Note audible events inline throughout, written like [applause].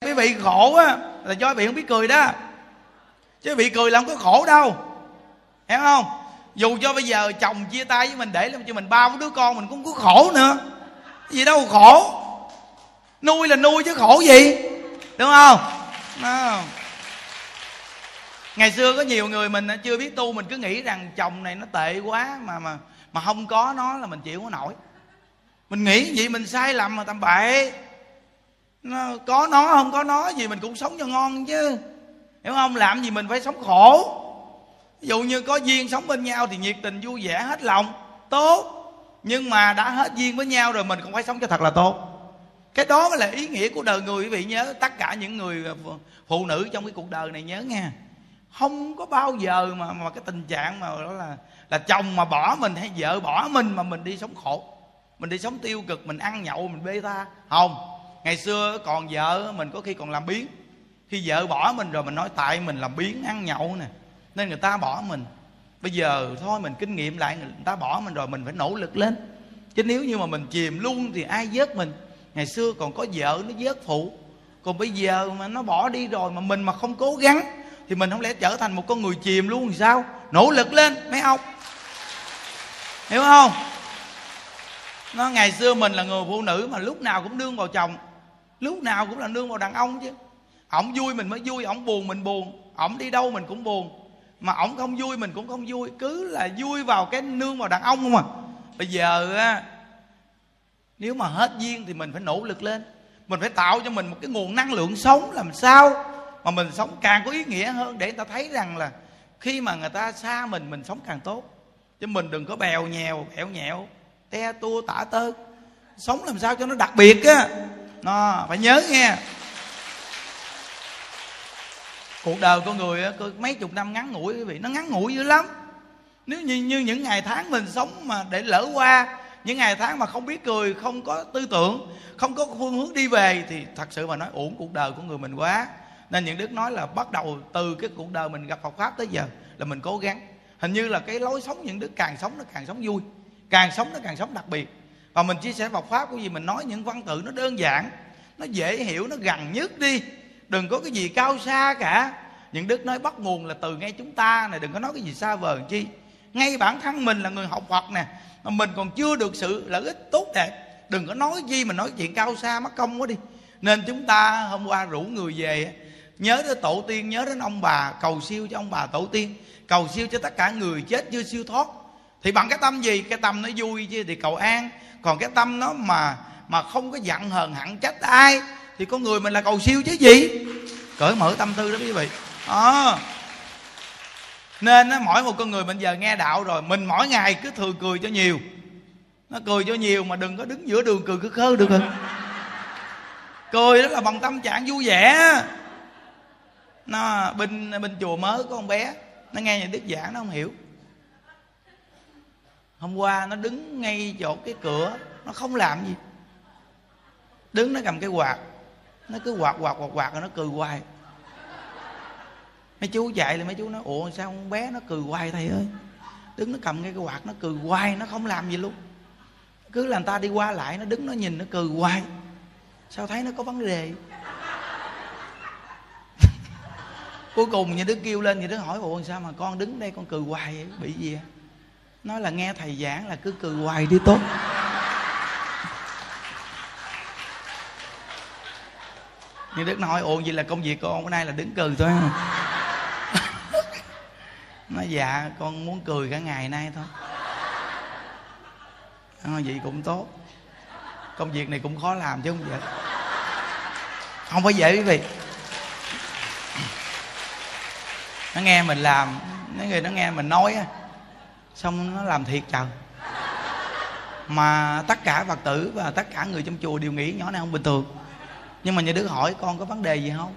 quý vị khổ á, là do bị vị không biết cười đó. Chứ bị vị cười là không có khổ đâu. Hiểu không? Dù cho bây giờ chồng chia tay với mình để làm cho mình ba đứa con, mình cũng có khổ nữa. Gì đâu khổ. Nuôi là nuôi chứ khổ gì. Đúng không? Không? Ngày xưa có nhiều người mình chưa biết tu, mình cứ nghĩ rằng chồng này nó tệ quá mà mà mà không có nó là mình chịu không nổi. Mình nghĩ vậy mình sai lầm mà tầm bậy nó, có nó không có nó gì mình cũng sống cho ngon chứ. Hiểu không? Làm gì mình phải sống khổ. Ví dụ như có duyên sống bên nhau thì nhiệt tình vui vẻ hết lòng tốt. Nhưng mà đã hết duyên với nhau rồi mình cũng phải sống cho thật là tốt. Cái đó mới là ý nghĩa của đời người quý vị nhớ. Tất cả những người phụ nữ trong cái cuộc đời này nhớ nghe. Không có bao giờ mà mà cái tình trạng mà đó là là chồng mà bỏ mình hay vợ bỏ mình mà mình đi sống khổ. Mình đi sống tiêu cực mình ăn nhậu mình bê tha. Không ngày xưa còn vợ mình có khi còn làm biến khi vợ bỏ mình rồi mình nói tại mình làm biến ăn nhậu nè, nên người ta bỏ mình. Bây giờ thôi mình kinh nghiệm lại, người ta bỏ mình rồi mình phải nỗ lực lên. Chứ nếu như mà mình chìm luôn thì ai vớt mình? Ngày xưa còn có vợ nó vớt phụ. Còn bây giờ mà nó bỏ đi rồi mà mình mà không cố gắng, thì mình không lẽ trở thành một con người chìm luôn thì sao? Nỗ lực lên, mấy ông? Hiểu không? Nó ngày xưa mình là người phụ nữ mà lúc nào cũng đương vào chồng lúc nào cũng là nương vào đàn ông chứ. Ổng vui mình mới vui, ổng buồn mình buồn. Ổng đi đâu mình cũng buồn. Mà ổng không vui mình cũng không vui. Cứ là vui vào cái nương vào đàn ông không à. Bây giờ á, nếu mà hết duyên thì mình phải nỗ lực lên. Mình phải tạo cho mình một cái nguồn năng lượng sống làm sao mà mình sống càng có ý nghĩa hơn để người ta thấy rằng là khi mà người ta xa mình mình sống càng tốt. Chứ mình đừng có bèo nhèo bẻo nhẹo te tua tả tơ. Sống làm sao cho nó đặc biệt á nó phải nhớ nghe. Cuộc đời con người mấy chục năm ngắn ngủi quý vị nó ngắn ngủi dữ lắm. Nếu như, như những ngày tháng mình sống mà để lỡ qua những ngày tháng mà không biết cười không có tư tưởng không có phương hướng đi về thì thật sự mà nói uổng cuộc đời của người mình quá. Nên những đức nói là bắt đầu từ cái cuộc đời mình gặp Phật pháp tới giờ là mình cố gắng. Hình như là cái lối sống những đức càng sống nó càng sống vui càng sống nó càng sống đặc biệt và mình chia sẻ Phật pháp của gì? Mình nói những văn tự nó đơn giản, nó dễ hiểu, nó gần nhất đi. Đừng có cái gì cao xa cả. Những đức nói bắt nguồn là từ ngay chúng ta này, đừng có nói cái gì xa vời chi. Ngay bản thân mình là người học Phật nè, mà mình còn chưa được sự lợi ích tốt đẹp. Đừng có nói gì mà nói chuyện cao xa mất công quá đi. Nên chúng ta hôm qua rủ người về, nhớ đến tổ tiên, nhớ đến ông bà, cầu siêu cho ông bà tổ tiên, cầu siêu cho tất cả người chết chưa siêu thoát. Thì bằng cái tâm gì? Cái tâm nó vui chứ, thì cầu an còn cái tâm nó mà mà không có giận hờn hẳn trách ai thì con người mình là cầu siêu chứ gì? Cởi mở tâm tư đó quý vị. À. nên á, mỗi một con người mình giờ nghe đạo rồi mình mỗi ngày cứ thừa cười cho nhiều. Nó cười cho nhiều mà đừng có đứng giữa đường cười cứ khơ được không cười đó là bằng tâm trạng vui vẻ. Nó bên bên chùa mới có con bé nó nghe những đức giảng nó không hiểu hôm qua nó đứng ngay chỗ cái cửa, nó không làm gì. Đứng nó cầm cái quạt, nó cứ quạt quạt quạt quạt rồi nó cười hoài. Mấy chú chạy thì mấy chú nói, ủa, sao con bé nó cười hoài thầy ơi? Đứng nó cầm ngay cái quạt, nó cười hoài, nó không làm gì luôn. Cứ là người ta đi qua lại, nó đứng nó nhìn, nó cười hoài. Sao thấy nó có vấn đề? [laughs] Cuối cùng như đứa kêu lên thì đứa hỏi, ủa, sao mà con đứng đây con cười hoài vậy? bị gì vậy? Nói là nghe thầy giảng là cứ cười hoài đi tốt. Như đức nói ồ vậy là công việc của con bữa nay là đứng cười thôi [laughs] nói dạ con muốn cười cả ngày nay thôi. À, vậy cũng tốt. Công việc này cũng khó làm chứ không dễ không phải dễ quý vị. Nó nghe mình làm nó người nó nghe mình nói á xong nó làm thiệt trời. Mà tất cả phật tử và tất cả người trong chùa đều nghĩ nhỏ này không bình thường. Nhưng mà nhà đứa hỏi con có vấn đề gì không?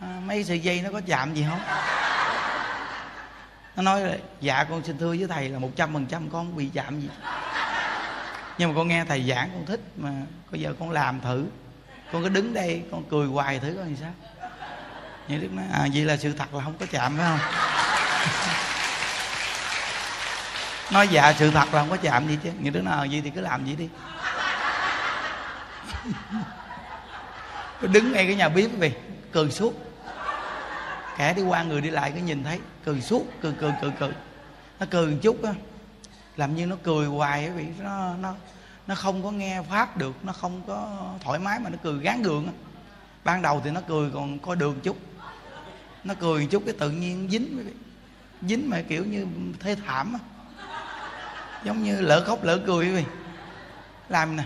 À, mấy sợi dây nó có chạm gì không? Nó nói là dạ con xin thưa với thầy là một trăm phần trăm con bị chạm gì. Nhưng mà con nghe thầy giảng con thích mà bây giờ con làm thử. Con cứ đứng đây con cười hoài thử coi làm sao. Như đức nói à vậy là sự thật là không có chạm phải không? Nói dạ sự thật là không có chạm gì chứ. Người đứa nào gì thì cứ làm vậy đi. Cứ đứng ngay cái nhà bếp vì cười suốt. Kẻ đi qua người đi lại cứ nhìn thấy, cười suốt, cười cười cười cười. Nó cười một chút á, làm như nó cười hoài vậy vị nó nó nó không có nghe pháp được, nó không có thoải mái mà nó cười gán gượng á. Ban đầu thì nó cười còn coi đường chút. Nó cười một chút cái tự nhiên dính dính mà kiểu như thê thảm á giống như lỡ khóc lỡ cười vậy. Làm nè.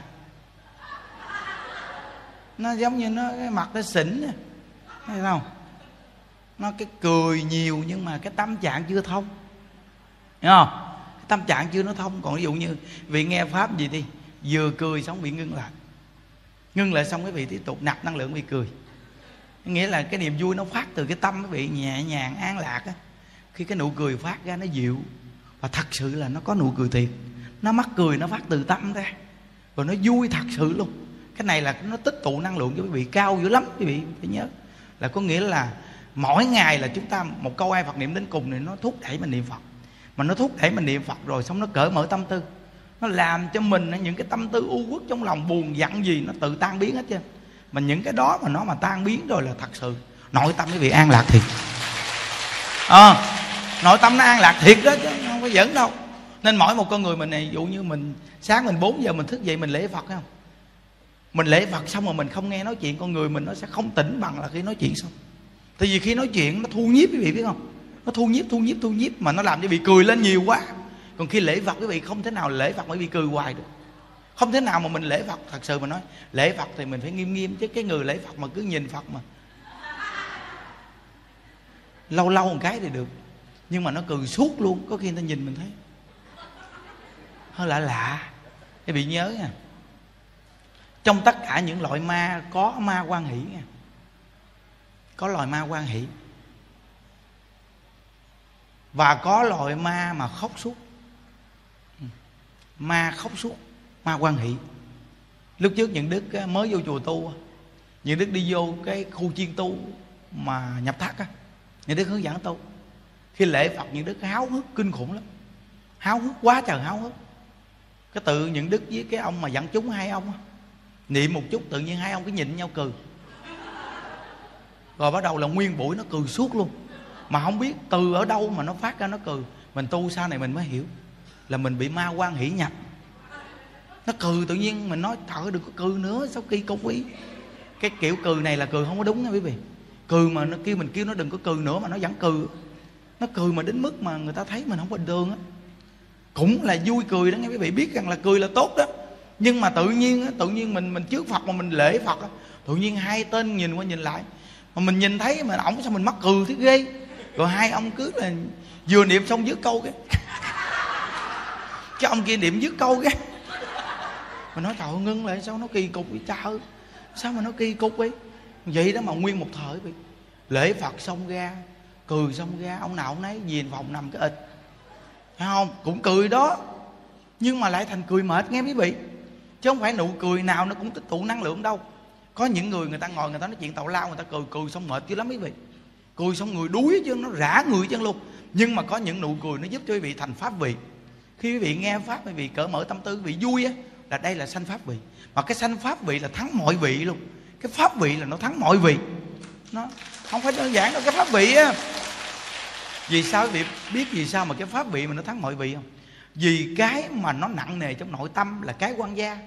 Nó giống như nó, cái mặt nó xỉn thấy không? Nó cái cười nhiều nhưng mà cái tâm trạng chưa thông. Hiểu không? Cái tâm trạng chưa nó thông. Còn ví dụ như vị nghe pháp gì đi, vừa cười xong bị ngưng lại. Ngưng lại xong cái vị tiếp tục nạp năng lượng bị cười. Nghĩa là cái niềm vui nó phát từ cái tâm nó vị nhẹ nhàng, an lạc á. Khi cái nụ cười phát ra, nó dịu và thật sự là nó có nụ cười thiệt. Nó mắc cười nó phát từ tâm ra rồi nó vui thật sự luôn. Cái này là nó tích tụ năng lượng cho quý vị cao dữ lắm quý vị phải nhớ. Là có nghĩa là mỗi ngày là chúng ta một câu ai Phật niệm đến cùng này nó thúc đẩy mình niệm Phật. Mà nó thúc đẩy mình niệm Phật rồi xong nó cởi mở tâm tư. Nó làm cho mình những cái tâm tư u uất trong lòng buồn giận gì nó tự tan biến hết trơn. Mà những cái đó mà nó mà tan biến rồi là thật sự nội tâm quý vị an lạc thiệt. À, nội tâm nó an lạc thiệt đó chứ, không có giỡn đâu. Nên mỗi một con người mình này, dụ như mình, sáng mình 4 giờ mình thức dậy mình lễ phật không? Mình lễ phật xong rồi mình không nghe nói chuyện, con người mình nó sẽ không tỉnh bằng là khi nói chuyện xong. Tại vì khi nói chuyện nó thu nhiếp quý vị, biết không? Nó thu nhiếp thu nhiếp thu nhiếp mà nó làm cho bị cười lên nhiều quá. Còn khi lễ phật quý vị không thể nào lễ phật mà bị cười hoài được. Không thể nào mà mình lễ phật, thật sự mà nói, lễ phật thì mình phải nghiêm nghiêm chứ cái người lễ phật mà cứ nhìn phật mà. Lâu lâu một cái thì được nhưng mà nó cười suốt luôn, có khi người ta nhìn mình thấy. Hơi lạ lạ. Cái bị nhớ nha. Trong tất cả những loại ma, có ma quan hỷ nha. Có loài ma quan hỷ. Và có loại ma mà khóc suốt. Ừ. Ma khóc suốt, ma quan hỷ. Lúc trước những đức mới vô chùa tu những đức đi vô cái khu chiên tu mà nhập thất á, những đức hướng dẫn tu khi lễ phật, những đức háo hức, kinh khủng lắm. Háo hức quá trời háo hức. Cái tự những đức với cái ông mà dẫn chúng hai ông niệm một chút tự nhiên hai ông cứ nhìn nhau cười. Rồi bắt đầu là nguyên buổi nó cười suốt luôn. Mà không biết từ ở đâu mà nó phát ra nó cười. Mình tu sau này mình mới hiểu là mình bị ma quan hỷ nhập nó cười tự nhiên, mình nói thở đừng có cười nữa sau khi công quý cái kiểu cười này là cười không có đúng nha quý vị. Cười mà nó kêu mình kêu nó đừng có cười nữa mà nó vẫn cười nó cười mà đến mức mà người ta thấy mình không bình thường á. Cũng là vui cười đó, nghe quý vị biết rằng là cười là tốt đó. Nhưng mà tự nhiên tự nhiên mình mình trước phật mà mình lễ phật tự nhiên hai tên nhìn qua nhìn lại. Mà mình nhìn thấy mà ổng sao mình mắc cười thế ghê. Rồi hai ông cứ là vừa niệm xong dứt câu cái. [laughs] Cái ông kia niệm dứt câu cái. Mình nói, trời ngưng lại, sao nó kỳ cục vậy trời sao mà nó kỳ cục vậy? Vậy đó mà nguyên một thời vậy lễ phật xong ra cười xong ra, ông nào ông nấy về phòng nằm cái ịch phải không? Cũng cười đó. Nhưng mà lại thành cười mệt, nghe quý vị. Chứ không phải nụ cười nào nó cũng tích tụ năng lượng đâu. Có những người người ta ngồi, người ta nói chuyện tào lao, người ta cười cười xong mệt chứ lắm quý vị. Cười xong người đuối chứ, nó rã người chân luôn. Nhưng mà có những nụ cười nó giúp cho quý vị thành pháp vị. Khi quý vị nghe pháp, quý vị cỡ mở tâm tư, quý vị vui á, là đây là sanh pháp vị. Mà cái sanh pháp vị là thắng mọi vị luôn. Cái pháp vị là nó thắng mọi vị. Nó không phải đơn giản đâu, cái pháp vị á vì sao quý vị biết vì sao mà cái pháp vị mà nó thắng mọi vị không? Vì cái mà nó nặng nề trong nội tâm là cái quan gia.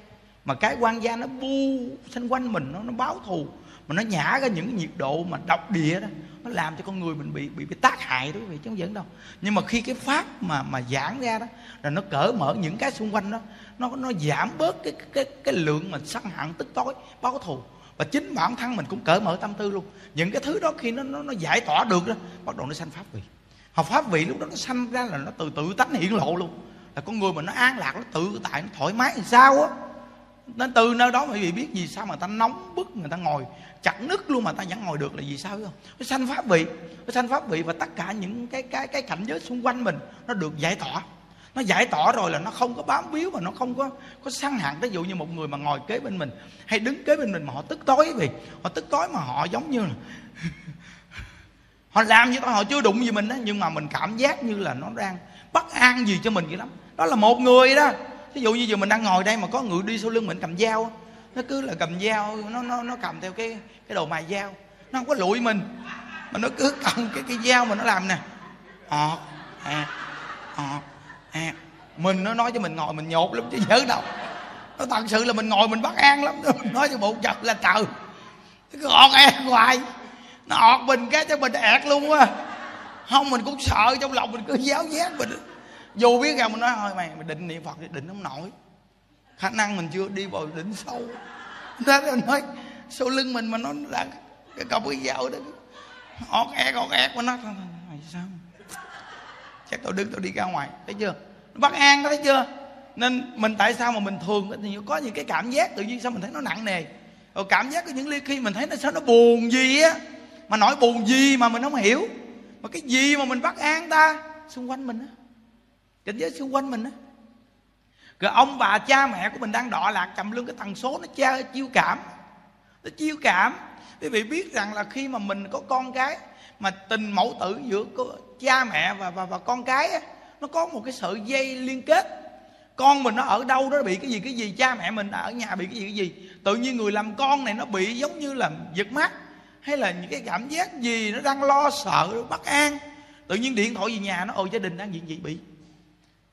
Mà cái quan gia nó bu xung quanh mình nó nó báo thù mà nó nhả ra những nhiệt độ mà độc địa đó nó làm cho con người mình bị bị bị tác hại đó quý vị chứ không dẫn đâu. Nhưng mà khi cái pháp mà mà giãn ra đó là nó cởi mở những cái xung quanh đó nó nó giảm bớt cái cái cái lượng mà sân hận tức tối báo thù. Và chính bản thân mình cũng cởi mở tâm tư luôn. Những cái thứ đó khi nó nó, nó giải tỏa được đó bắt đầu nó sanh pháp vị học pháp vị lúc đó nó sanh ra là nó từ tự tánh hiện lộ luôn. Là con người mà nó an lạc, nó tự tại, nó thoải mái làm sao á. Nên từ nơi đó quý vị biết gì sao mà ta nóng bức, người ta ngồi chặt nứt luôn mà ta vẫn ngồi được là vì sao không? Nó sanh pháp vị, nó sanh pháp vị và tất cả những cái cái cái cảnh giới xung quanh mình nó được giải tỏa. Nó giải tỏa rồi là nó không có bám víu và nó không có có săn hạn ví dụ như một người mà ngồi kế bên mình, hay đứng kế bên mình mà họ tức tối vì họ tức tối mà họ giống như là họ làm như họ chưa đụng gì mình đó nhưng mà mình cảm giác như là nó đang bất an gì cho mình vậy lắm. Đó là một người đó. Ví dụ như giờ mình đang ngồi đây mà có người đi sau lưng mình cầm dao nó cứ là cầm dao, nó nó nó cầm theo cái cái đồ mài dao. Nó không có lụi mình, mà nó cứ cầm cái cái dao mà nó làm nè. Ọt à ọt à mình nó nói cho mình ngồi, mình nhột lắm chứ nhớ đâu. Nó thật sự là mình ngồi mình bất an lắm. [laughs] Nó nói cho bộ chật là trời. Cứ ọt ẹt hoài nó ọt mình cái cho mình ẹt luôn á. Không, mình cũng sợ, trong lòng mình cứ giáo giác mình. Dù biết rằng mình nói, thôi mày mày định niệm phật thì định không nổi. Khả năng mình chưa đi vào đỉnh sâu. Đó là nói, sau lưng mình mà nó là cái cọc cái dao đó. Ọt ẹt ọt ẹt mà nó mày sao? Chắc tao đứng tao đi ra ngoài, thấy chưa? Nó bắt an đó thấy chưa? Nên mình tại sao mà mình thường có những cái cảm giác tự nhiên sao mình thấy nó nặng nề. Rồi cảm giác có những ly khi mình thấy nó sao nó buồn gì á mà nỗi buồn gì mà mình không hiểu? Mà cái gì mà mình bắt an ta? Xung quanh mình á. Cảnh giới xung quanh mình á. Rồi ông bà cha mẹ của mình đang đọa lạc chậm lưng cái tần số nó cha chiêu cảm. Nó chiêu cảm. Quý vị biết rằng là khi mà mình có con cái mà tình mẫu tử giữa cha mẹ và và, và con cái á, nó có một cái sợi dây liên kết. Con mình nó ở đâu đó bị cái gì cái gì cha mẹ mình ở nhà bị cái gì cái gì. Tự nhiên người làm con này nó bị giống như là giật mắt hay là những cái cảm giác gì nó đang lo sợ bất an? Tự nhiên điện thoại về nhà nó ôi gia đình đang diện gì bị?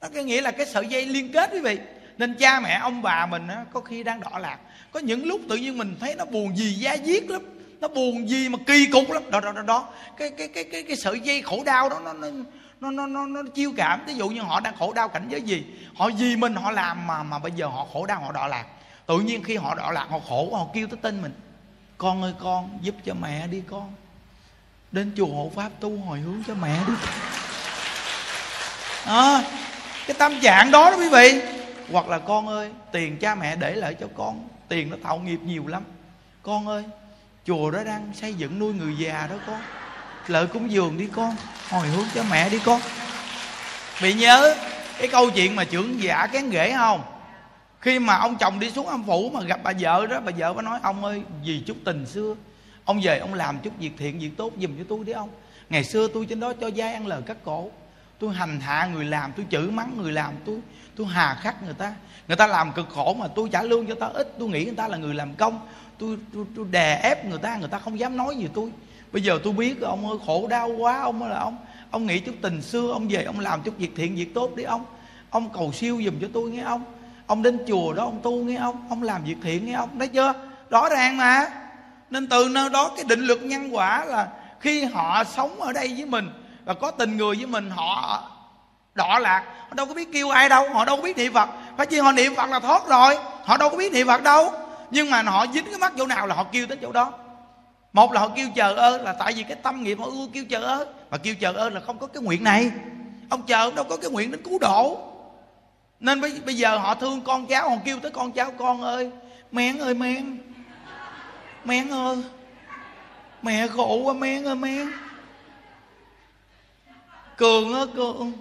Nó cái nghĩa là cái sợi dây liên kết quý vị. Nên cha mẹ ông bà mình á, có khi đang đọa lạc. Có những lúc tự nhiên mình thấy nó buồn gì da diết lắm nó buồn gì mà kỳ cục lắm. Đó đó đó đó. Cái cái cái cái cái sợi dây khổ đau đó nó nó nó nó nó, nó chiêu cảm. Ví dụ như họ đang khổ đau cảnh giới gì? Họ vì mình họ làm mà mà bây giờ họ khổ đau họ đọa lạc. Tự nhiên khi họ đọa lạc họ khổ họ kêu tới tên mình con ơi con giúp cho mẹ đi con. Đến chùa hộ pháp tu hồi hướng cho mẹ đi. À, cái tâm trạng đó đó quý vị. Hoặc là con ơi tiền cha mẹ để lại cho con tiền nó tạo nghiệp nhiều lắm. Con ơi chùa đó đang xây dựng nuôi người già đó con. Lợi cúng dường đi con hồi hướng cho mẹ đi con. Bị nhớ cái câu chuyện mà trưởng giả kén ghế không? Khi mà ông chồng đi xuống âm phủ mà gặp bà vợ đó bà vợ mới nói ông ơi vì chút tình xưa ông về ông làm chút việc thiện việc tốt giùm cho tôi đi ông. Ngày xưa tôi trên đó cho giai ăn lời cắt cổ. Tôi hành hạ người làm tôi chửi mắng người làm tôi tôi hà khắc người ta. Người ta làm cực khổ mà tôi trả lương cho ta ít tôi nghĩ người ta là người làm công. Tôi tôi, tôi đè ép người ta người ta không dám nói gì tôi. Bây giờ tôi biết ông ơi khổ đau quá ông ơi là ông. Ông nghĩ chút tình xưa ông về ông làm chút việc thiện việc tốt đi ông. Ông cầu siêu giùm cho tôi nghe ông ông đến chùa đó, ông tu nghe ông ông làm việc thiện nghe ông, thấy chưa? Rõ ràng mà. Nên từ nơi đó cái định luật nhân quả là khi họ sống ở đây với mình và có tình người với mình, họ đọa lạc. Họ đâu có biết kêu ai đâu, họ đâu có biết niệm phật. Phải chi họ niệm phật là thoát rồi. Họ đâu có biết niệm phật đâu. Nhưng mà họ dính cái mắt chỗ nào là họ kêu tới chỗ đó. Một là họ kêu chờ ơn là tại vì cái tâm nghiệp họ ưa kêu chờ ơn mà kêu chờ ơn là không có cái nguyện này. Ông chờ ông đâu có cái nguyện đến cứu độ nên bây bây giờ họ thương con cháu, họ kêu tới con cháu, con ơi mén ơi mén mén ơi, mẹ khổ quá mén ơi mén cường ơi, cường.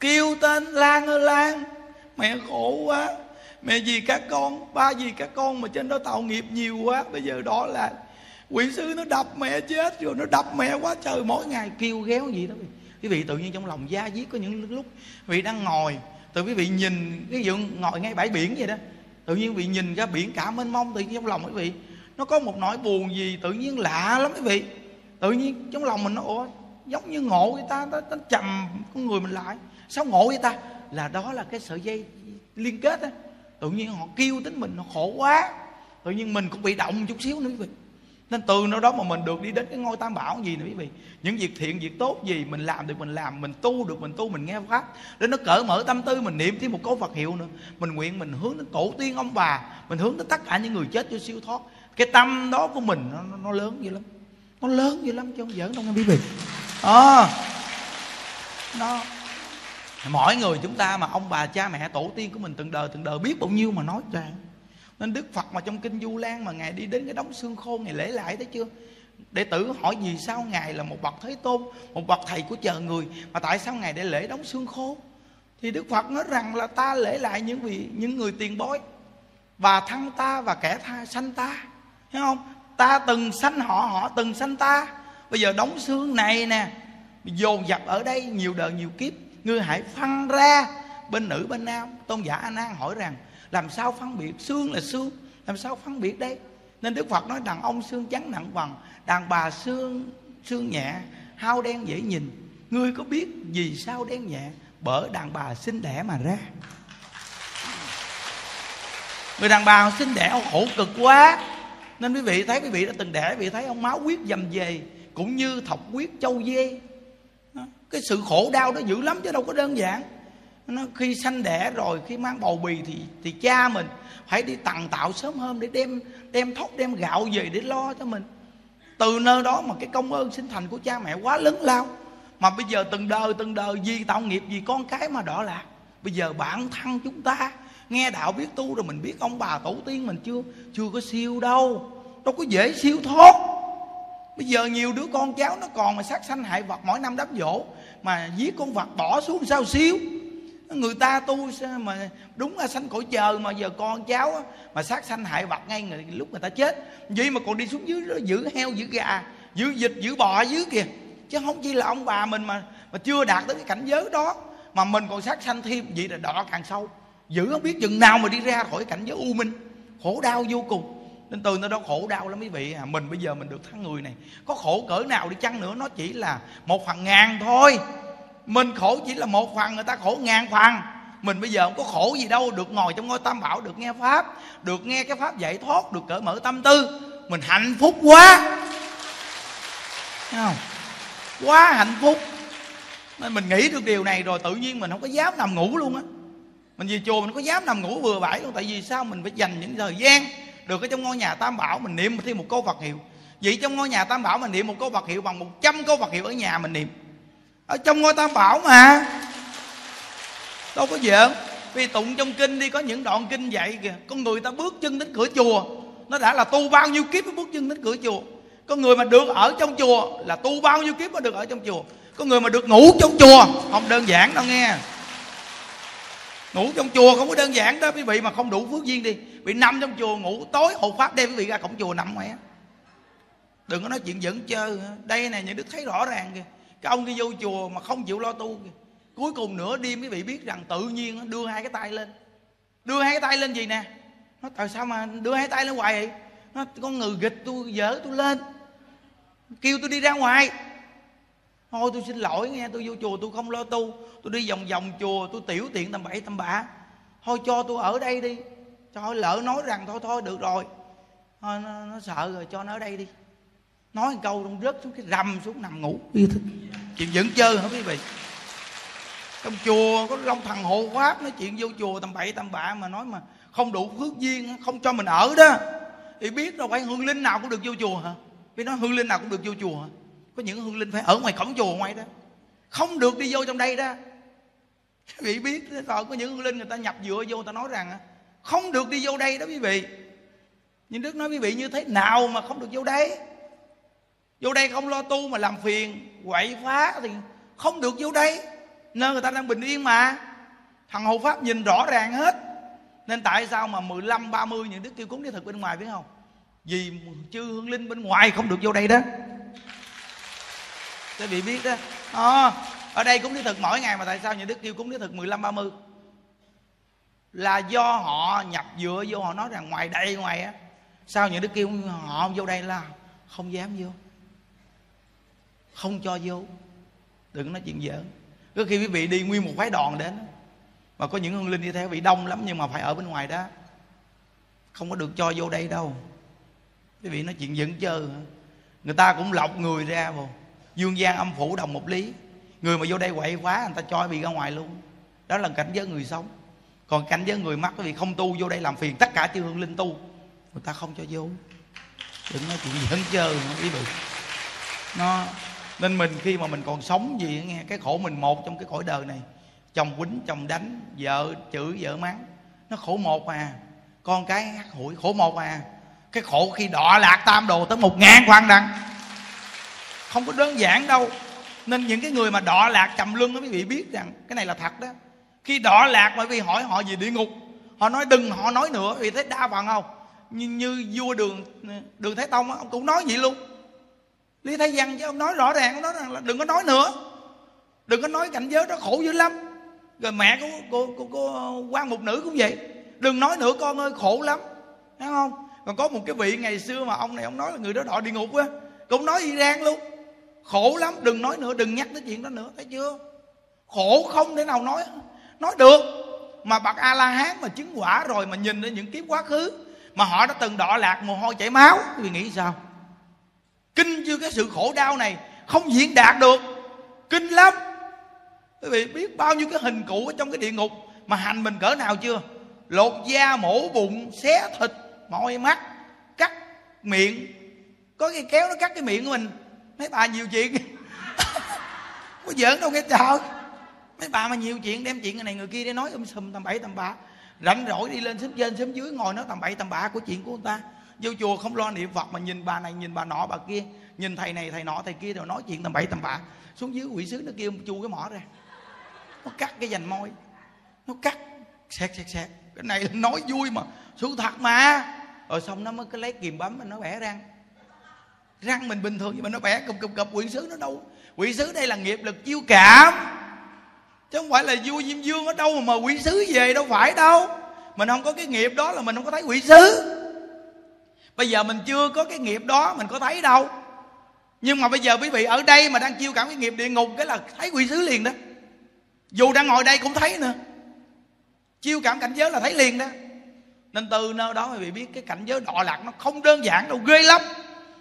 Kêu tên lan ơi, lan. Mẹ khổ quá. Mẹ gì các con, ba gì các con mà trên đó tạo nghiệp nhiều quá. Bây giờ đó là quỷ sứ nó đập mẹ chết rồi, nó đập mẹ quá, trời, mỗi ngày kêu ghéo gì đó quý vị tự nhiên trong lòng da diết có những lúc vị đang ngồi tự quý vị nhìn ví dụ ngồi ngay bãi biển vậy đó tự nhiên vị nhìn ra biển cả mênh mông tự nhiên trong lòng quý vị nó có một nỗi buồn gì tự nhiên lạ lắm quý vị. Tự nhiên trong lòng mình nó ủa giống như ngộ người ta nó, nó chầm con người mình lại. Sao ngộ vậy ta? Là đó là cái sợi dây liên kết á. Tự nhiên họ kêu tính mình nó khổ quá. Tự nhiên mình cũng bị động chút xíu nữa quý vị nên từ nơi đó mà mình được đi đến cái ngôi tam bảo gì nữa quý vị? Những việc thiện việc tốt gì mình làm được mình làm mình tu được mình tu mình nghe pháp. Để nó cởi mở tâm tư mình niệm thêm một câu phật hiệu nữa. Mình nguyện mình hướng đến tổ tiên ông bà mình hướng đến tất cả những người chết cho siêu thoát. Cái tâm đó của mình nó, nó, nó lớn dữ lắm. Nó lớn dữ lắm chứ không giỡn đâu nghe quý vị. À, nó mỗi người chúng ta mà ông bà cha mẹ tổ tiên của mình từng đời từng đời biết bao nhiêu mà nói ra nên đức phật mà trong kinh du lan mà ngài đi đến cái đống xương khô, ngài lễ lại thấy chưa? Đệ tử hỏi vì sao ngài là một bậc thế tôn, một bậc thầy của chờ người, mà tại sao ngài để lễ đóng xương khô? Thì đức phật nói rằng là ta lễ lại những vị, những người tiền bối, và thân ta và kẻ tha sanh ta. Hiểu không? Ta từng sanh họ họ từng sanh ta. Bây giờ đóng xương này nè, dồn dập ở đây, nhiều đời nhiều kiếp, ngươi hãy phân ra. Bên nữ, bên nam, tôn giả a nan hỏi rằng làm sao phân biệt? Xương là xương. Làm sao phân biệt đây? Nên đức phật nói đàn ông xương trắng nặng bằng, đàn bà xương xương nhẹ, hao đen dễ nhìn. Ngươi có biết vì sao đen nhẹ? Bởi đàn bà sinh đẻ mà ra. Người đàn bà sinh đẻ khổ cực quá. Nên quý vị thấy, quý vị đã từng đẻ, quý vị thấy ông máu huyết dầm về cũng như thọc huyết châu dê. Cái sự khổ đau đó dữ lắm chứ đâu có đơn giản nó khi sanh đẻ rồi, khi mang bầu bì thì thì cha mình phải đi tặng tạo sớm hơn để đem đem thóc, đem gạo về để lo cho mình. Từ nơi đó mà cái công ơn sinh thành của cha mẹ quá lớn lao. Mà bây giờ từng đời từng đời, vì tạo nghiệp, vì con cái mà đỏ lạc. Bây giờ bản thân chúng ta, nghe đạo biết tu rồi mình biết ông bà tổ tiên mình chưa chưa có siêu đâu. Đâu có dễ siêu thoát. Bây giờ nhiều đứa con cháu nó còn mà sát sanh hại vật, mỗi năm đám dỗ mà giết con vật bỏ xuống sao siêu? Người ta tu mà đúng là sanh cõi chờ mà giờ con cháu mà sát sanh hại vật ngay người, lúc người ta chết. Vậy mà còn đi xuống dưới đó giữ heo giữ gà giữ vịt giữ bò dưới kìa. Chứ không chỉ là ông bà mình mà mà chưa đạt tới cái cảnh giới đó. Mà mình còn sát sanh thêm vậy là đỏ càng sâu. Giữ không biết chừng nào mà đi ra khỏi cảnh giới u minh. Khổ đau vô cùng. Nên từ nơi đó khổ đau lắm quý vị. À mình bây giờ mình được thắng người này. Có khổ cỡ nào đi chăng nữa nó chỉ là một phần ngàn thôi mình khổ chỉ là một phần, người ta khổ ngàn phần. Mình bây giờ không có khổ gì đâu, được ngồi trong ngôi tam bảo, được nghe pháp, được nghe cái pháp giải thoát, được cởi mở tâm tư. Mình hạnh phúc quá. Thấy không? Quá hạnh phúc. Nên mình nghĩ được điều này rồi, tự nhiên mình không có dám nằm ngủ luôn á. Mình về chùa mình có dám nằm ngủ vừa bãi luôn, tại vì sao? Mình phải dành những thời gian được ở trong ngôi nhà tam bảo, mình niệm thêm một câu phật hiệu. Vậy trong ngôi nhà tam bảo mình niệm một câu phật hiệu bằng một trăm câu phật hiệu ở nhà mình niệm ở trong ngôi tam bảo mà. Đâu có giỡn vì tụng trong kinh đi, có những đoạn kinh dạy kìa. Con người ta bước chân đến cửa chùa. Nó đã là tu bao nhiêu kiếp mới bước chân đến cửa chùa. Con người mà được ở trong chùa là tu bao nhiêu kiếp mới được ở trong chùa. Con người mà được ngủ trong chùa, không đơn giản đâu nghe. Ngủ trong chùa không có đơn giản đó, quý vị mà không đủ phước duyên đi. Bị nằm trong chùa ngủ tối, hộ pháp đem quý vị ra cổng chùa nằm mẹ đừng có nói chuyện dẫn chơi. Đây này những đức thấy rõ ràng kìa cái ông đi vô chùa mà không chịu lo tu. Cuối cùng nửa đêm quý vị biết rằng tự nhiên đưa hai cái tay lên. Đưa hai cái tay lên gì nè? Nó tại sao mà đưa hai tay lên hoài vậy? Nó con người gịch tôi dở tôi lên. Kêu tôi đi ra ngoài. Thôi tôi xin lỗi nghe tôi vô chùa tôi không lo tu. Tôi đi vòng vòng chùa tôi tiểu tiện tầm bậy tầm bạ. Thôi cho tôi ở đây đi. Cho lỡ nói rằng thôi thôi được rồi. Thôi, nó, nó sợ rồi cho nó ở đây đi nói một câu trong rớt xuống cái rầm xuống nằm ngủ. Yêu thích chuyện dẫn chơi hả quý vị? Trong chùa có long thần hộ pháp nói chuyện vô chùa tầm bậy tầm bạ mà nói mà không đủ phước duyên không cho mình ở đó. Thì biết đâu phải hương linh nào cũng được vô chùa hả? Vì nói hương linh nào cũng được vô chùa hả? Có những hương linh phải ở ngoài cổng chùa ngoài đó. Không được đi vô trong đây đó. Quý vị biết rồi có những hương linh người ta nhập dựa vô người ta nói rằng không được đi vô đây đó quý vị. Nhưng đức nói quý vị như thế nào mà không được vô đây vô đây không lo tu mà làm phiền quậy phá thì không được vô đây. Nơi người ta đang bình yên mà. Thằng hộ pháp nhìn rõ ràng hết. Nên tại sao mà 15, 30 những đức kêu cúng đi thực bên ngoài biết không? Vì chư hương linh bên ngoài không được vô đây đó. Các vị biết đó. À, ở đây cúng đi thực mỗi ngày mà tại sao những đức kêu cúng đi thực 15, 30 là do họ nhập dựa vô họ nói rằng ngoài đây ngoài á sao những đức kêu họ vô đây là không dám vô? Không cho vô. Đừng nói chuyện giỡn. Có khi quý vị đi nguyên một phái đoàn đến, mà có những hương linh đi theo vị đông lắm nhưng mà phải ở bên ngoài đó. Không có được cho vô đây đâu. Quý vị nói chuyện giỡn chơi người ta cũng lọc người ra vô. Dương gian âm phủ đồng một lý. Người mà vô đây quậy quá, người ta cho bị ra ngoài luôn. Đó là cảnh giới người sống. Còn cảnh giới người mắc, quý vị không tu, vô đây làm phiền tất cả chư hương linh tu. Người ta không cho vô. Đừng nói chuyện giỡn chơi quý vị. Nó nên mình khi mà mình còn sống gì nghe cái khổ mình một trong cái cõi đời này chồng quýnh chồng đánh vợ chửi vợ mắng nó khổ một à con cái hắt hủi khổ một à cái khổ khi đọa lạc tam đồ tới một ngàn khoan đăng. Không có đơn giản đâu. Nên những cái người mà đọa lạc trầm luân đó quý vị biết rằng cái này là thật đó. Khi đọa lạc bởi vì hỏi họ về địa ngục họ nói đừng họ nói nữa vì thế đa phần không? Như, như vua đường đường thái tông ông cũng nói vậy luôn lý thái văn chứ ông nói rõ ràng ông nói rằng là đừng có nói nữa. Đừng có nói cảnh giới đó khổ dữ lắm. Rồi mẹ của cô, cô, cô quan một nữ cũng vậy. Đừng nói nữa con ơi khổ lắm. Thấy không? Còn có một cái vị ngày xưa mà ông này ông nói là người đó đọa địa ngục á. Cũng nói Iran luôn. Khổ lắm đừng nói nữa đừng nhắc tới chuyện đó nữa thấy chưa? Khổ không thể nào nói nói được. Mà bậc a la hán mà chứng quả rồi mà nhìn đến những kiếp quá khứ mà họ đã từng đọa lạc mồ hôi chảy máu quý vị nghĩ sao? Kinh chưa cái sự khổ đau này không diễn đạt được. Kinh lắm. Quý vị biết bao nhiêu cái hình cụ ở trong cái địa ngục mà hành mình cỡ nào chưa? Lột da, mổ bụng, xé thịt moi mắt, cắt miệng. Có cái kéo nó cắt cái miệng của mình. Mấy bà nhiều chuyện. [laughs] Có giỡn đâu nghe trời. Mấy bà mà nhiều chuyện đem chuyện này người kia để nói um sùm tầm bậy tầm bạ. Rảnh rỗi đi lên xếp trên xếp dưới ngồi nói tầm bậy tầm bạ của chuyện của người ta vô chùa không lo niệm phật mà nhìn bà này, nhìn bà nọ, bà kia. Nhìn thầy này, thầy nọ, thầy kia rồi nói chuyện tầm bậy tầm bạ. Xuống dưới quỷ sứ nó kêu chu cái mỏ ra. Nó cắt cái dành môi. Nó cắt. Xẹt xẹt xẹt. Cái này nói vui mà. Sự thật mà. Rồi xong nó mới cái lấy kìm bấm nó bẻ răng. Răng mình bình thường nhưng mà nó bẻ cụp cụp cụp. Quỷ sứ nó đâu? Quỷ sứ đây là nghiệp lực chiêu cảm. Chứ không phải là vua diêm dương ở đâu mà quỷ sứ về đâu phải đâu. Mình không có cái nghiệp đó là mình không có thấy quỷ sứ bây giờ mình chưa có cái nghiệp đó, mình có thấy đâu. Nhưng mà bây giờ quý vị ở đây mà đang chiêu cảm cái nghiệp địa ngục, cái là thấy quỷ sứ liền đó. Dù đang ngồi đây cũng thấy nữa. Chiêu cảm cảnh giới là thấy liền đó. Nên từ nơi đó quý vị biết cái cảnh giới đọa lạc nó không đơn giản đâu, ghê lắm.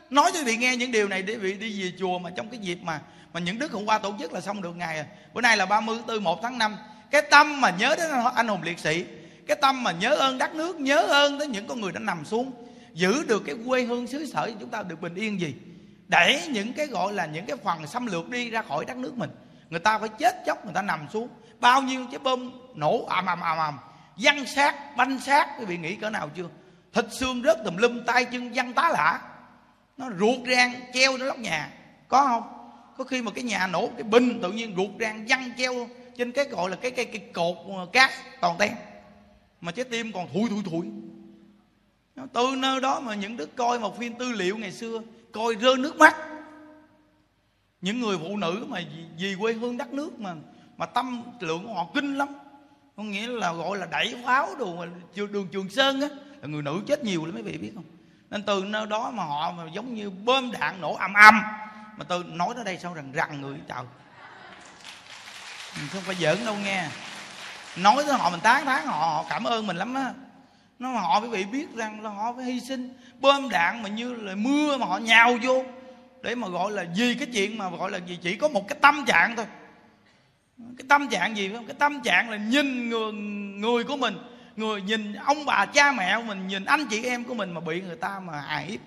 Nói cho quý vị nghe những điều này để quý vị đi về chùa mà trong cái dịp mà mà những đức hôm qua tổ chức là xong được ngày à. bữa nay là 30 4 1 tháng 5 cái tâm mà nhớ đến anh hùng liệt sĩ, cái tâm mà nhớ ơn đất nước, nhớ ơn tới những con người đã nằm xuống giữ được cái quê hương xứ sở chúng ta được bình yên gì? Để những cái gọi là những cái phần xâm lược đi ra khỏi đất nước mình. Người ta phải chết chóc người ta nằm xuống. Bao nhiêu cái bom nổ ầm ầm ầm ầm. Văng sát banh sát quý vị nghĩ cỡ nào chưa? Thịt xương rớt tùm lum tay chân văng tá lả. Nó ruột rang treo nó lóc nhà. Có không? Có khi mà cái nhà nổ cái binh tự nhiên ruột rang văng treo trên cái gọi là cái cái, cái cột ờ, cát toàn ten. Mà trái tim còn thủi thủi thủi từ nơi đó mà những đứa coi một phim tư liệu ngày xưa, coi rơi nước mắt. Những người phụ nữ mà vì quê hương đất nước mà mà tâm lượng của họ kinh lắm. Có nghĩa là gọi là đẩy pháo đồ mà đường trường sơn á, là người nữ chết nhiều lắm, mấy vị biết không? Nên từ nơi đó mà họ mà giống như bơm đạn nổ âm âm mà tôi nói tới đây sao rằng rằng người, trời. Mình không phải giỡn đâu nghe. Nói tới họ, mình tán thán họ họ cảm ơn mình lắm á nó mà họ quý vị biết rằng là họ phải hy sinh. Bơm đạn mà như là mưa mà họ nhào vô. Để mà gọi là vì cái chuyện mà gọi là gì chỉ có một cái tâm trạng thôi. Cái tâm trạng gì không? Cái tâm trạng là nhìn người người của mình. Người nhìn ông bà cha mẹ của mình nhìn anh chị em của mình mà bị người ta mà hại hiếp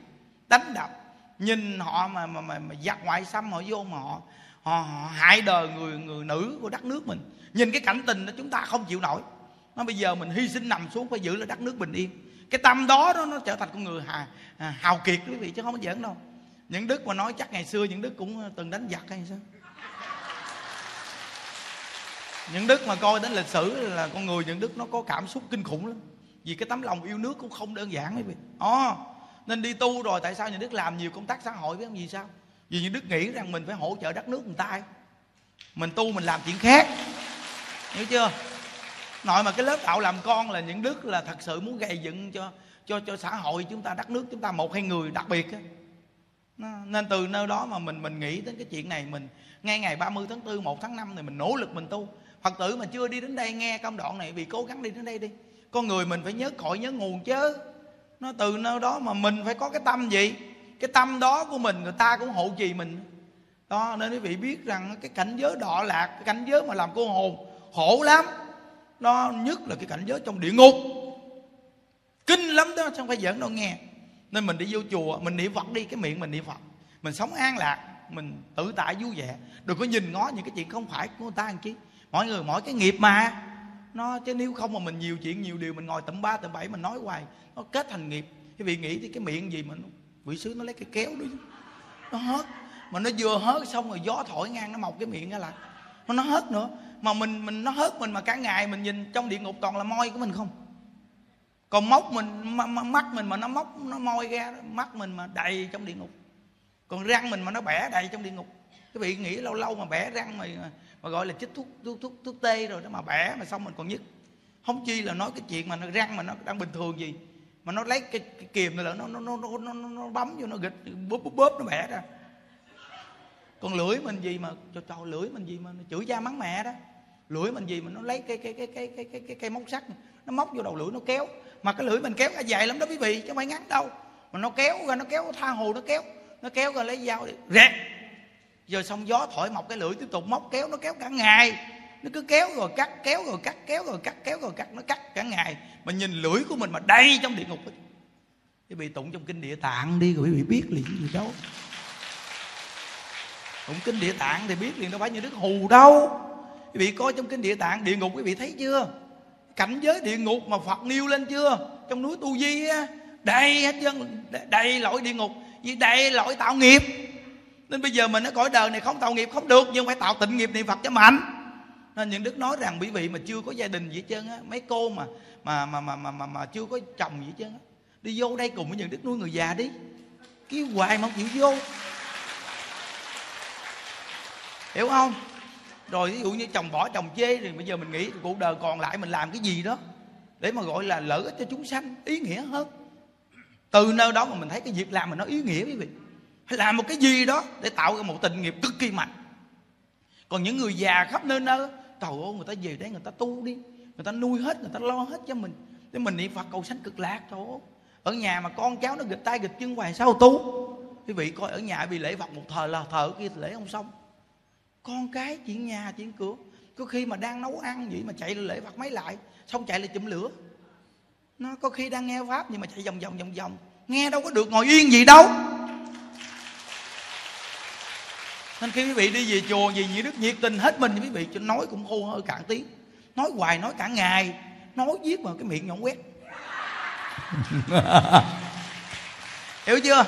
đánh đập. Nhìn họ mà mà mà, mà giặc ngoại xâm họ vô mà họ, họ họ hại đời người người nữ của đất nước mình. Nhìn cái cảnh tình đó chúng ta không chịu nổi nó bây giờ mình hy sinh nằm xuống phải giữ lại đất nước bình yên. Cái tâm đó đó nó trở thành con người hà, à, hào kiệt quý vị chứ không có giỡn đâu. Những đức mà nói chắc ngày xưa những đức cũng ờ, từng đánh giặc hay sao? Những đức mà coi đến lịch sử là con người những đức nó có cảm xúc kinh khủng lắm. Vì cái tấm lòng yêu nước cũng không đơn giản quý vị. Oh, nên đi tu rồi tại sao những đức làm nhiều công tác xã hội với ông gì sao? Vì những đức nghĩ rằng mình phải hỗ trợ đất nước người ta mình tu mình làm chuyện khác. Hiểu chưa? Nội mà cái lớp đạo làm con là những đức là thật sự muốn gây dựng cho cho cho xã hội chúng ta, đất nước chúng ta, một, hai người đặc biệt á. Nên từ nơi đó mà mình mình nghĩ đến cái chuyện này, mình ngay ngày 30 tháng 4 1 tháng 5 thì mình nỗ lực mình tu. Phật tử mà chưa đi đến đây nghe công đoạn này, vì cố gắng đi đến đây đi. Con người mình phải nhớ cội, nhớ nguồn chứ nó từ nơi đó mà mình phải có cái tâm gì? Cái tâm đó của mình, người ta cũng hộ trì mình. Đó, nên quý vị biết rằng cái cảnh giới đọa lạc, cái cảnh giới mà làm cô hồn, khổ lắm đó nhất là cái cảnh giới trong địa ngục. Kinh lắm đó không phải giỡn đâu nghe. Nên mình đi vô chùa, mình niệm phật đi, cái miệng mình niệm phật. Mình sống an lạc, mình tự tại vui vẻ. Đừng có nhìn ngó những cái chuyện không phải của người ta làm chi. Mọi người mỗi cái nghiệp mà. Nó, chứ nếu không mà mình nhiều chuyện, nhiều điều, mình ngồi tầm ba, tầm bảy, mình nói hoài, nó kết thành nghiệp. Cái vị nghĩ thì cái miệng gì mà quỷ sứ nó lấy cái kéo đi nó hết mà nó vừa hớt xong rồi gió thổi ngang, nó mọc cái miệng ra lại nó nó hết nữa. Mà mình mình nó hớt mình mà cả ngày mình nhìn trong địa ngục toàn là môi của mình không? Còn móc mình mắt mình mà nó móc nó môi ra mắt mình mà đầy trong địa ngục. Còn răng mình mà nó bẻ đầy trong địa ngục. Cái vị nghĩ lâu lâu mà bẻ răng mà mà gọi là chích thuốc thuốc thuốc thuốc tê rồi đó mà bẻ mà xong mình còn nhức. Không chi là nói cái chuyện mà nó răng mà nó đang bình thường gì. Mà nó lấy cái, cái kìm này là nó nó nó nó nó, nó, nó bấm vô nó gịch bóp bóp bóp nó bẻ ra còn lưỡi mình gì mà cho cho lưỡi mình gì mà nó chửi cha mắng mẹ đó. Lưỡi mình gì mà nó lấy cái cái cái cái cái cái cái, cái móc sắt nó móc vô đầu lưỡi nó kéo. Mà cái lưỡi mình kéo ra dài lắm đó quý vị chứ không phải ngắn đâu. Mà nó kéo ra nó kéo tha hồ nó kéo nó kéo ra lấy dao đi rẹt. Giờ xong gió thổi mọc cái lưỡi tiếp tục móc kéo nó kéo cả ngày. Nó cứ kéo rồi cắt kéo rồi cắt kéo rồi cắt kéo rồi cắt nó cắt cả ngày. Mà nhìn lưỡi của mình mà đầy trong địa ngục ấy. quý vị tụng trong kinh địa tạng đi rồi quý vị biết liền gì đâu. Cũng kinh địa tạng thì biết liền đâu phải như đức hù đâu. Quý vị coi trong kinh địa tạng địa ngục quý vị thấy chưa? Cảnh giới địa ngục mà phật nêu lên chưa? Trong núi tu di á đầy hết trơn đầy lỗi địa ngục vì đầy lỗi tạo nghiệp. Nên bây giờ mình ở cõi đời này không tạo nghiệp không được nhưng phải tạo tịnh nghiệp niệm phật cho mạnh. Nên những đức nói rằng quý vị mà chưa có gia đình gì hết trơn á mấy cô mà mà mà mà mà mà, mà chưa có chồng gì hết trơn á đi vô đây cùng với những đức nuôi người già đi. Kêu hoài mà không chịu vô hiểu không? Rồi ví dụ như chồng bỏ chồng chê thì bây giờ mình nghĩ cuộc đời còn lại mình làm cái gì đó để mà gọi là lợi ích cho chúng sanh, ý nghĩa hơn. Từ nơi đó mà mình thấy cái việc làm mà nó ý nghĩa quý vị. Làm một cái gì đó để tạo ra một tình nghiệp cực kỳ mạnh. Còn những người già khắp nơi nơi, trời ơi, người ta về đây người ta tu đi, người ta nuôi hết, người ta lo hết cho mình. Để mình niệm phật cầu sanh cực lạc, trời ơi. Ở nhà mà con cháu nó gịch tay gịch chân hoài sao tu? Quý vị coi ở nhà bị lễ phật một thời là thờ kia lễ không xong con cái chuyện nhà chuyện cửa. Có khi mà đang nấu ăn vậy mà chạy lễ phật mấy lại xong chạy lại chụm lửa. Nó có khi đang nghe pháp nhưng mà chạy vòng vòng vòng vòng. Nghe đâu có được ngồi yên gì đâu. Nên khi quý vị đi về chùa gì như đức nhiệt tình hết mình quý vị cho nói cũng hô hơi cạn tiếng. Nói hoài nói cả ngày. Nói viết mà cái miệng nhọn quét. [laughs] Hiểu chưa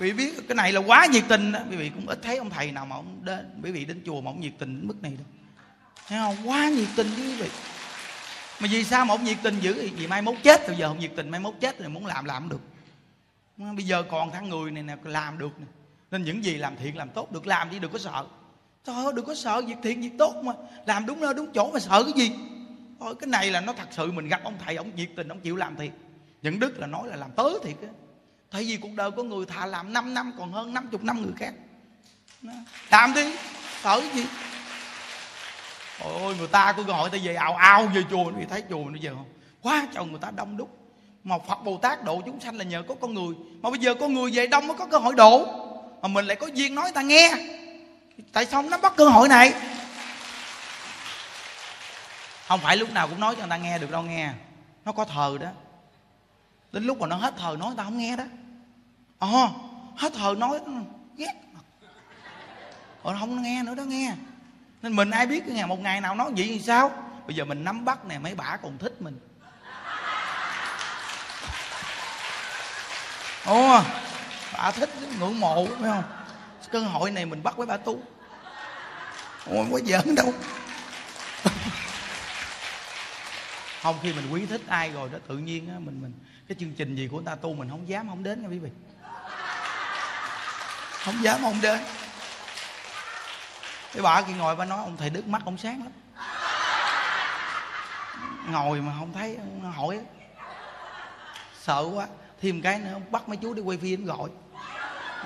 quý vị biết cái này là quá nhiệt tình đó. Quý vị cũng ít thấy ông thầy nào mà ông đến, quý vị đến chùa mà ông nhiệt tình đến mức này đâu. Thấy không? Quá nhiệt tình với quý vị. Mà vì sao mà ông nhiệt tình dữ? Vì mai mốt chết rồi giờ ông nhiệt tình, mai mốt chết rồi muốn làm làm được. Bây giờ còn thằng người này nè, làm được nè. Nên những gì làm thiện làm tốt, được làm đi đừng có sợ. Trời ơi đừng có sợ, việc thiện, việc tốt mà. Làm đúng nơi, đúng chỗ mà sợ cái gì? Thôi cái này là nó thật sự mình gặp ông thầy, ông nhiệt tình, ông chịu làm thiệt. Những đức là nói là làm tới thiệt á tại vì cuộc đời của người thà làm 5 năm, còn hơn 50 năm người khác. Làm đi. Sợ gì? Ôi người ta có cơ hội ta về ào ào về chùa. Vì thấy chùa bây giờ không? Quá trời người ta đông đúc. Mà Phật Bồ Tát độ chúng sanh là nhờ có con người. Mà bây giờ con người về đông mới có cơ hội độ. Mà mình lại có duyên nói ta nghe. Tại sao nó bắt cơ hội này? Không phải lúc nào cũng nói cho người ta nghe được đâu nghe. Nó có thờ đó đến lúc mà nó hết thời nói ta không nghe đó. Ồ à, hết thời nói ghét rồi không nghe nữa đó nghe. Nên mình ai biết cái ngày một ngày nào nói vậy thì sao? Bây giờ mình nắm bắt nè mấy bả còn thích mình. Ồ bà thích ngưỡng mộ phải không? Cơ hội này mình bắt với bà tu. Ôi có giỡn đâu. [laughs] Không khi mình quý thích ai rồi đó tự nhiên á mình mình cái chương trình gì của người ta tu mình không dám không đến nha quý vị. Không dám, không đến. Cái bà kia ngồi bà nói, ông thầy đức mắt, ông sáng lắm. Ngồi mà không thấy hỏi sợ quá. Thêm cái nữa, bắt mấy chú đi quay phim gọi.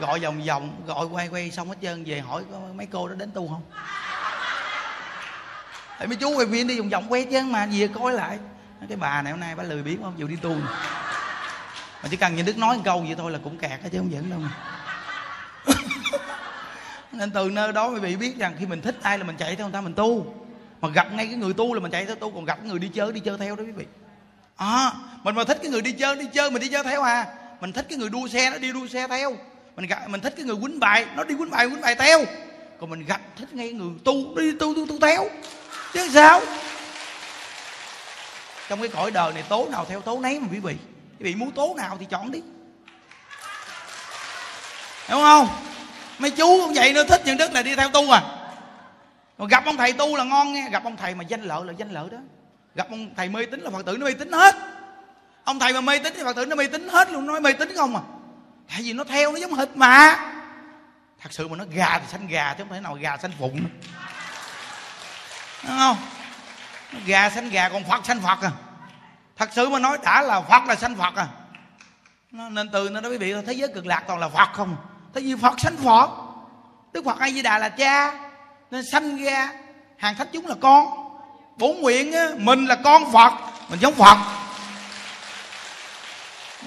Gọi vòng vòng, gọi quay quay xong hết trơn, về hỏi có mấy cô đó đến tu không? Thấy mấy chú quay phim đi vòng vòng quay chứ, mà về coi lại. Cái bà này hôm nay bà lười biếng không chịu đi tu mà chỉ cần như đức nói một câu vậy thôi là cũng kẹt chứ không dẫn đâu mà. [laughs] Nên từ nơi đó quý vị biết rằng khi mình thích ai là mình chạy theo người ta, mình tu. Mà gặp ngay cái người tu là mình chạy theo, tu còn gặp người đi chơi đi chơi theo đó quý vị. À mình mà thích cái người đi chơi đi chơi mình đi chơi theo à. Mình thích cái người đua xe nó đi đua xe theo. Mình gặp, mình thích cái người quýnh bài, nó đi quýnh bài quýnh bài theo. Còn mình gặp, thích ngay người tu, đi tu tu tu theo. Chứ sao? Trong cái cõi đời này tố nào theo tố nấy mà quý vị quý vị muốn tố nào thì chọn đi. Hiểu không? Mấy chú cũng vậy nữa, thích những đức là đi theo tu à. Còn gặp ông thầy tu là ngon nghe, gặp ông thầy mà danh lợi là danh lợi đó. Gặp ông thầy mê tín là phật tử nó mê tín hết. Ông thầy mà mê tín thì phật tử nó mê tín hết luôn nói mê tín không à. Tại vì nó theo, nó giống hệt mà. Thật sự mà nó gà thì xanh gà chứ không thể nào gà xanh phụng. Đúng không? Gà sanh gà còn phật sanh phật à thật sự mà nói đã là phật là sanh phật à. Nó, nên từ nó nói quý vị thế giới cực lạc toàn là phật không? Thế vì phật sanh phật? Đức phật a di đà là cha nên sanh ra hàng thánh chúng là con. Bốn nguyện á, mình là con phật mình giống phật.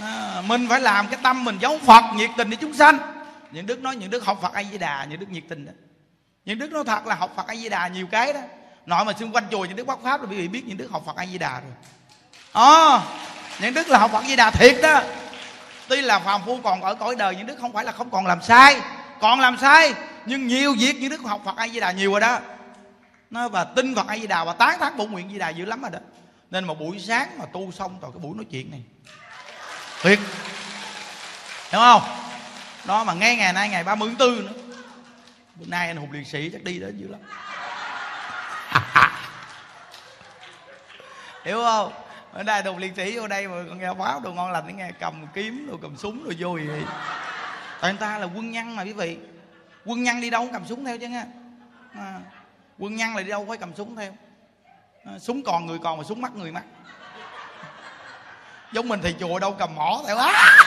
À, mình phải làm cái tâm mình giống phật nhiệt tình để chúng sanh. Những đức nói những đức học phật a di đà những đức nhiệt tình đó. Những đức nói thật là học phật a di đà nhiều cái đó. Nội mà xung quanh chùa những đức bắt pháp rồi quý vị biết những đức học phật a di đà rồi à, những đức là học phật di đà thiệt đó. Tuy là phàm phu còn ở cõi đời những đức không phải là không còn làm sai. Còn làm sai nhưng nhiều việc những đức học phật a di đà nhiều rồi đó. Nó và tin phật a di đà và tán thán bổn nguyện di đà dữ lắm rồi đó. Nên mà buổi sáng mà tu xong toàn cái buổi nói chuyện này. Tuyệt hiểu không? Đó mà ngay ngày nay ngày 30 tháng 4 nữa. Bữa nay anh hùng liệt sĩ chắc đi đó dữ lắm. [laughs] Hiểu không? Ở đây đồng liệt sĩ vô đây mà còn nghe báo đồ ngon lành nghe cầm kiếm đồ cầm súng rồi vô vậy. Tại người ta là quân nhân mà quý vị. Quân nhân đi đâu cũng cầm súng theo chứ nghe. À, quân nhân là đi đâu phải cầm súng theo. À, súng còn người còn mà súng mắt người mắt. Giống mình thì chùa đâu cầm mỏ theo á.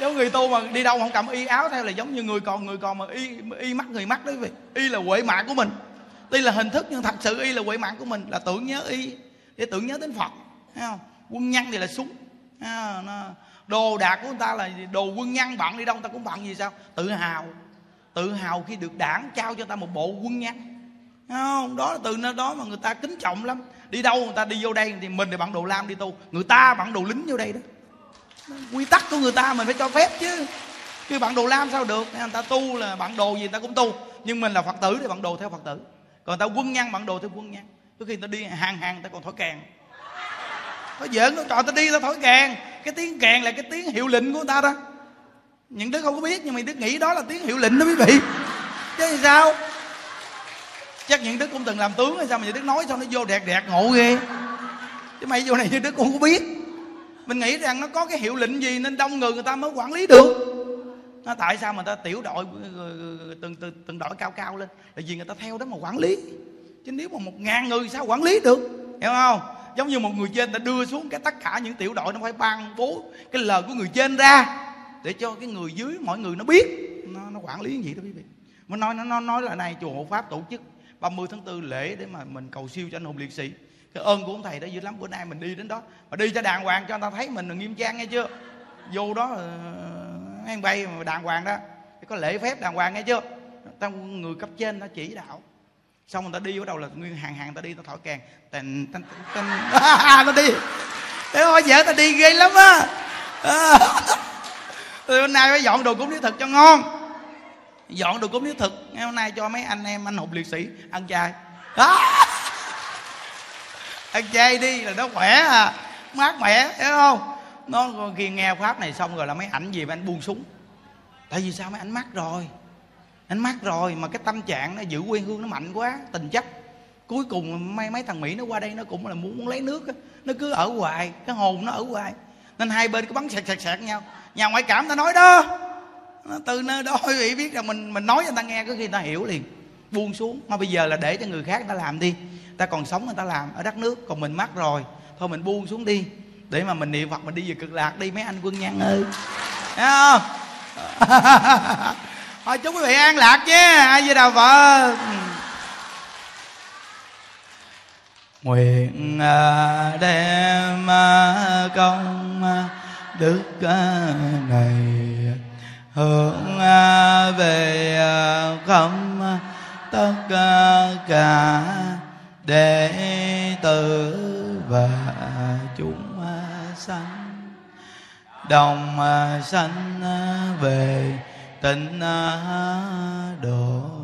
Giống người tu mà đi đâu không cầm y áo theo là giống như người còn người còn mà y y mắt người mắt đấy vị. Y là huệ mạng của mình tuy là hình thức, nhưng thật sự y là quệ mạng của mình, là tưởng nhớ y, để tưởng nhớ đến phật, thấy không? Quân nhân thì là súng đồ đạc của người ta là đồ quân nhân bận đi đâu người ta cũng bận gì sao? Tự hào tự hào khi được đảng trao cho ta một bộ quân nhân không? Đó là từ nơi đó mà người ta kính trọng lắm. Đi đâu người ta đi vô đây thì mình thì bạn đồ lam đi tu, người ta bạn đồ lính vô đây đó. Quy tắc của người ta mình phải cho phép chứ. Chứ bạn đồ lam sao được người ta tu là bạn đồ gì người ta cũng tu, nhưng mình là phật tử thì bạn đồ theo phật tử còn ta quân nhân bạn đồ tao quân nhân. Có khi ta đi hàng hàng ta còn thổi kèn nó giỡn nó trò ta đi ta thổi kèn cái tiếng kèn là cái tiếng hiệu lệnh của ta đó. Những đứa không có biết, nhưng mà đứa nghĩ đó là tiếng hiệu lệnh đó quý vị. Chứ sao? Chắc những đứa cũng từng làm tướng hay sao mà những đứa nói xong nó vô đẹp đẹp ngộ ghê. Chứ mày vô này những đứa cũng không có biết. Mình nghĩ rằng nó có cái hiệu lệnh gì nên đông người người ta mới quản lý được nó tại sao mà ta tiểu đội ờ, ờ, ờ, từng từng từng đội cao cao lên? Là vì người ta theo đó mà quản lý. Chứ nếu mà một ngàn người sao quản lý được? Hiểu không? Giống như một người trên ta đưa xuống cái tất cả những tiểu đội nó phải ban bố cái lời của người trên ra để cho cái người dưới mọi người nó biết. Nó, nó quản lý như vậy đó quý vị? Mà nói nó nói là này chùa hộ pháp tổ chức 30 tháng 4 lễ để mà mình cầu siêu cho anh hùng liệt sĩ. Cái ơn của ông thầy đó dữ lắm bữa nay mình đi đến đó. Mà đi cho đàng hoàng cho người ta thấy mình là nghiêm trang nghe chưa? Vô đó anh bay mà đàng hoàng đó. Có lễ phép đàng hoàng nghe chưa? Ta người cấp trên nó chỉ đạo. Xong người ta đi bắt đầu là nguyên hàng hàng ta đi, ta thổi kèn. Tình tình tình ta đi. Thế thôi vợ ta đi ghê lắm á. [laughs] Hôm nay phải dọn đồ cúng lý thực cho ngon. Dọn đồ cúng lý thực. Ngày hôm nay cho mấy anh em, anh hùng liệt sĩ, ăn chay. À. [laughs] ăn chay đi là nó khỏe à. Mát mẻ hiểu không? Nó khi nghe pháp này xong rồi là mấy ảnh gì mà anh buông súng tại vì sao? Mấy ảnh mắc rồi. Ảnh mắc rồi mà cái tâm trạng nó giữ quê hương nó mạnh quá tình chấp cuối cùng mấy mấy thằng mỹ nó qua đây nó cũng là muốn, muốn lấy nước đó. nó cứ ở hoài cái hồn nó ở hoài. Nên hai bên cứ bắn sẹt sẹt sẹt nhau. Nhà ngoại cảm ta nói đó. Từ nơi đó [laughs] quý vị biết là mình mình nói cho người ta nghe có khi người ta hiểu liền. Buông xuống mà bây giờ là để cho người khác người ta làm đi. Ta còn sống người ta làm ở đất nước còn mình mắc rồi. Thôi mình buông xuống đi để mà mình niệm phật, mình đi về cực lạc, đi mấy anh quân nhân ơi. Thấy không? [laughs] Thôi, chúc quý vị an lạc nhé ai với đào phật. Nguyện à, đem à, công à, đức này hướng về không tất cả đệ tử và chúng sanh. Đồng à, sanh à, về tịnh à, độ.